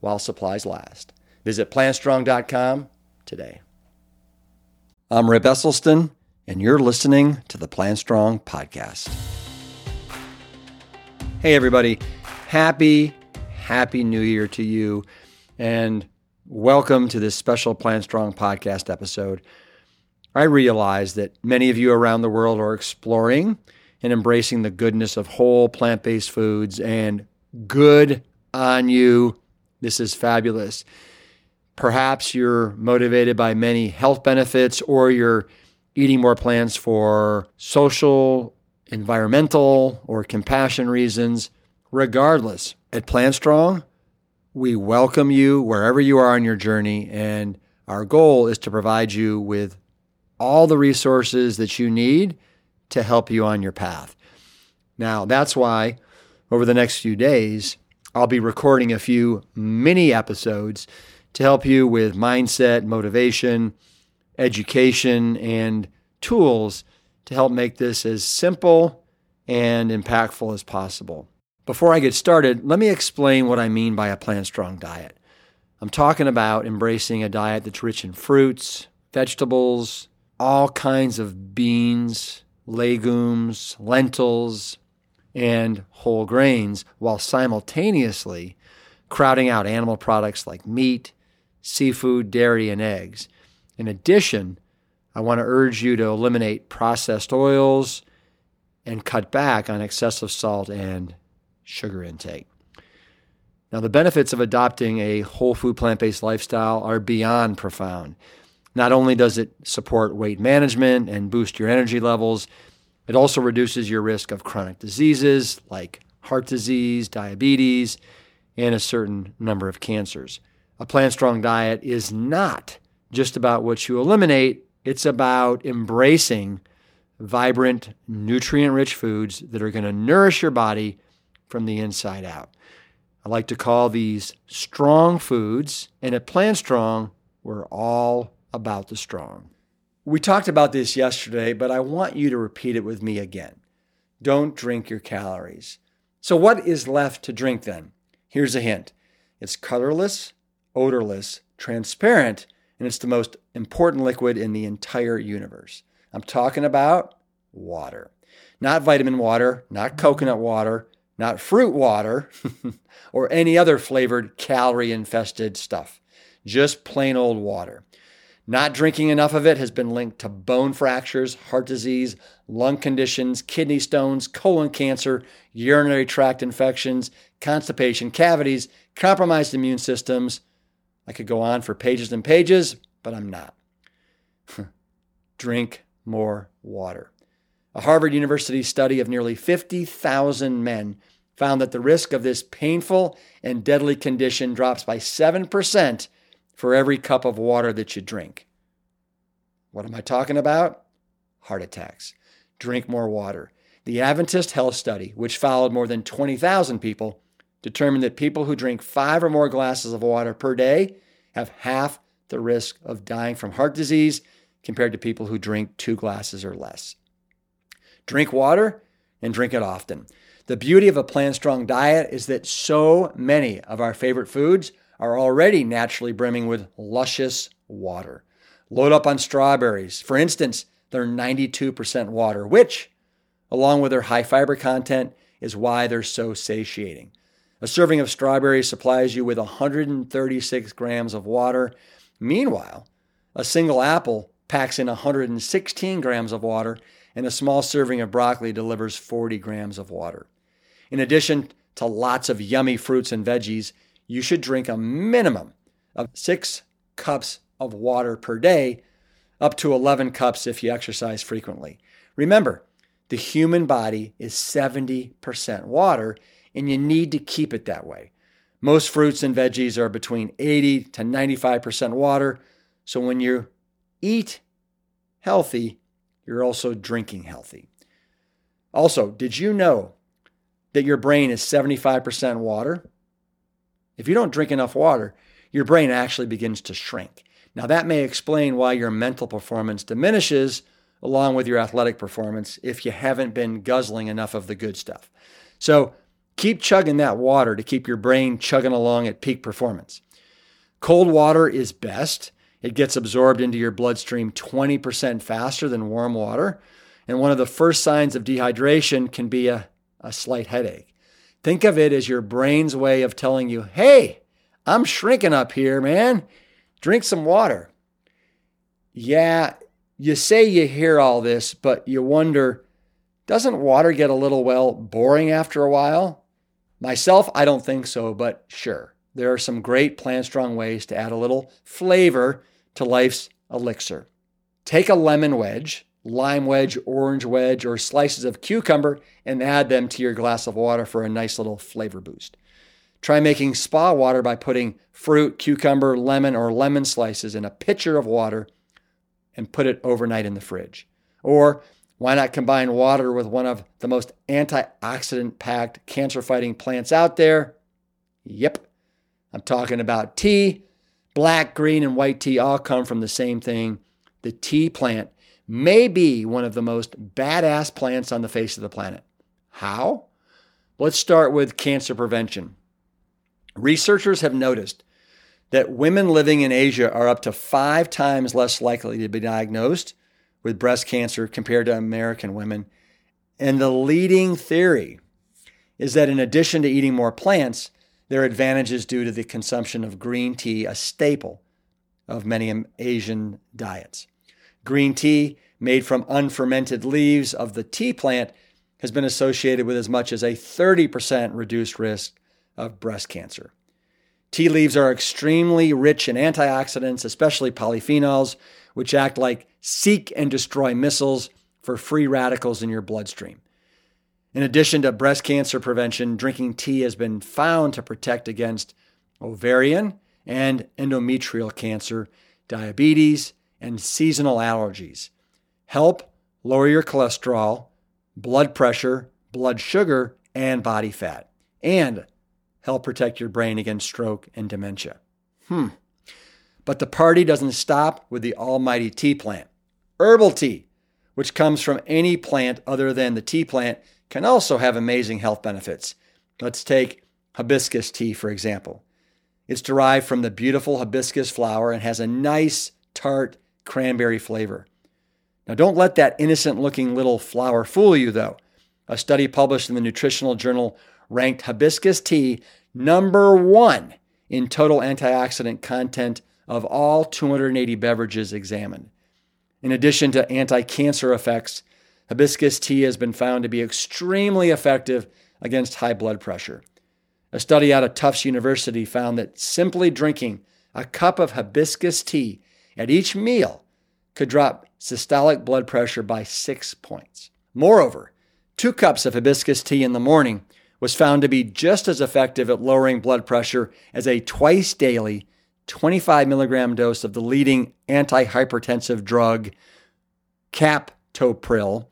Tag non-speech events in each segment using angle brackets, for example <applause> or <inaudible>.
while supplies last. Visit plantstrong.com today. I'm Rip Esselstyn, and you're listening to the Plant Strong podcast. Hey, everybody. Happy, happy new year to you, and welcome to this special Plant Strong podcast episode. I realize that many of you around the world are exploring and embracing the goodness of whole plant based foods, and good on you. This is fabulous. Perhaps you're motivated by many health benefits, or you're eating more plants for social, environmental, or compassion reasons. Regardless, at Plant Strong, we welcome you wherever you are on your journey, and our goal is to provide you with all the resources that you need to help you on your path. Now, that's why over the next few days, I'll be recording a few mini episodes to help you with mindset, motivation, education, and tools to help make this as simple and impactful as possible. Before I get started, let me explain what I mean by a plant strong diet. I'm talking about embracing a diet that's rich in fruits, vegetables, all kinds of beans, legumes, lentils, and whole grains, while simultaneously crowding out animal products like meat, seafood, dairy, and eggs. In addition, I want to urge you to eliminate processed oils and cut back on excessive salt and sugar intake. Now, the benefits of adopting a whole food plant based lifestyle are beyond profound. Not only does it support weight management and boost your energy levels, it also reduces your risk of chronic diseases like heart disease, diabetes, and a certain number of cancers. A plant strong diet is not just about what you eliminate, it's about embracing vibrant, nutrient rich foods that are going to nourish your body from the inside out. I like to call these strong foods, and at Plant Strong, we're all about the strong. We talked about this yesterday, but I want you to repeat it with me again. Don't drink your calories. So, what is left to drink then? Here's a hint it's colorless, odorless, transparent, and it's the most important liquid in the entire universe. I'm talking about water. Not vitamin water, not coconut water, not fruit water, <laughs> or any other flavored calorie infested stuff. Just plain old water. Not drinking enough of it has been linked to bone fractures, heart disease, lung conditions, kidney stones, colon cancer, urinary tract infections, constipation, cavities, compromised immune systems. I could go on for pages and pages, but I'm not. <laughs> Drink more water. A Harvard University study of nearly 50,000 men found that the risk of this painful and deadly condition drops by 7% for every cup of water that you drink. What am I talking about? Heart attacks. Drink more water. The Adventist Health Study, which followed more than 20,000 people, determined that people who drink five or more glasses of water per day have half the risk of dying from heart disease compared to people who drink two glasses or less. Drink water and drink it often. The beauty of a plant strong diet is that so many of our favorite foods are already naturally brimming with luscious water. Load up on strawberries. For instance, they're 92% water, which, along with their high fiber content, is why they're so satiating. A serving of strawberries supplies you with 136 grams of water. Meanwhile, a single apple packs in 116 grams of water, and a small serving of broccoli delivers 40 grams of water. In addition to lots of yummy fruits and veggies, you should drink a minimum of six cups of water per day, up to 11 cups if you exercise frequently. Remember, the human body is 70% water, and you need to keep it that way. Most fruits and veggies are between 80 to 95% water. So when you eat healthy, you're also drinking healthy. Also, did you know that your brain is 75% water? If you don't drink enough water, your brain actually begins to shrink. Now, that may explain why your mental performance diminishes along with your athletic performance if you haven't been guzzling enough of the good stuff. So, keep chugging that water to keep your brain chugging along at peak performance. Cold water is best. It gets absorbed into your bloodstream 20% faster than warm water. And one of the first signs of dehydration can be a, a slight headache. Think of it as your brain's way of telling you, hey, I'm shrinking up here, man. Drink some water. Yeah, you say you hear all this, but you wonder doesn't water get a little, well, boring after a while? Myself, I don't think so, but sure. There are some great plant strong ways to add a little flavor to life's elixir. Take a lemon wedge, lime wedge, orange wedge, or slices of cucumber and add them to your glass of water for a nice little flavor boost. Try making spa water by putting fruit, cucumber, lemon, or lemon slices in a pitcher of water and put it overnight in the fridge. Or why not combine water with one of the most antioxidant packed cancer fighting plants out there? Yep, I'm talking about tea. Black, green, and white tea all come from the same thing. The tea plant may be one of the most badass plants on the face of the planet. How? Let's start with cancer prevention. Researchers have noticed that women living in Asia are up to five times less likely to be diagnosed with breast cancer compared to American women. And the leading theory is that in addition to eating more plants, there are advantages due to the consumption of green tea, a staple of many Asian diets. Green tea, made from unfermented leaves of the tea plant, has been associated with as much as a 30% reduced risk of breast cancer. Tea leaves are extremely rich in antioxidants, especially polyphenols, which act like seek and destroy missiles for free radicals in your bloodstream. In addition to breast cancer prevention, drinking tea has been found to protect against ovarian and endometrial cancer, diabetes, and seasonal allergies. Help lower your cholesterol, blood pressure, blood sugar, and body fat, and help protect your brain against stroke and dementia. Hmm. But the party doesn't stop with the almighty tea plant. Herbal tea, which comes from any plant other than the tea plant, can also have amazing health benefits. Let's take hibiscus tea, for example. It's derived from the beautiful hibiscus flower and has a nice, tart cranberry flavor. Now, don't let that innocent looking little flower fool you, though. A study published in the nutritional journal ranked hibiscus tea number one in total antioxidant content of all 280 beverages examined. In addition to anti cancer effects, hibiscus tea has been found to be extremely effective against high blood pressure. A study out of Tufts University found that simply drinking a cup of hibiscus tea at each meal could drop systolic blood pressure by six points. Moreover, two cups of hibiscus tea in the morning was found to be just as effective at lowering blood pressure as a twice daily 25 milligram dose of the leading antihypertensive drug captopril,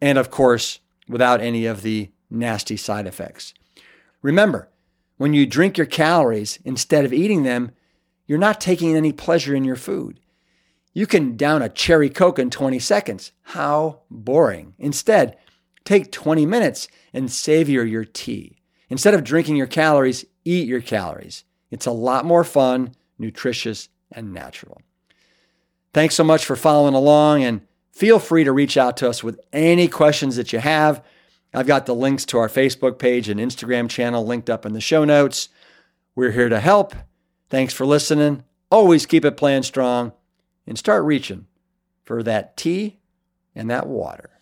and of course, without any of the nasty side effects. Remember, when you drink your calories instead of eating them, you're not taking any pleasure in your food. You can down a cherry Coke in 20 seconds. How boring. Instead, take 20 minutes and savor your tea. Instead of drinking your calories, eat your calories. It's a lot more fun, nutritious, and natural. Thanks so much for following along and feel free to reach out to us with any questions that you have. I've got the links to our Facebook page and Instagram channel linked up in the show notes. We're here to help. Thanks for listening. Always keep it plant strong and start reaching for that tea and that water.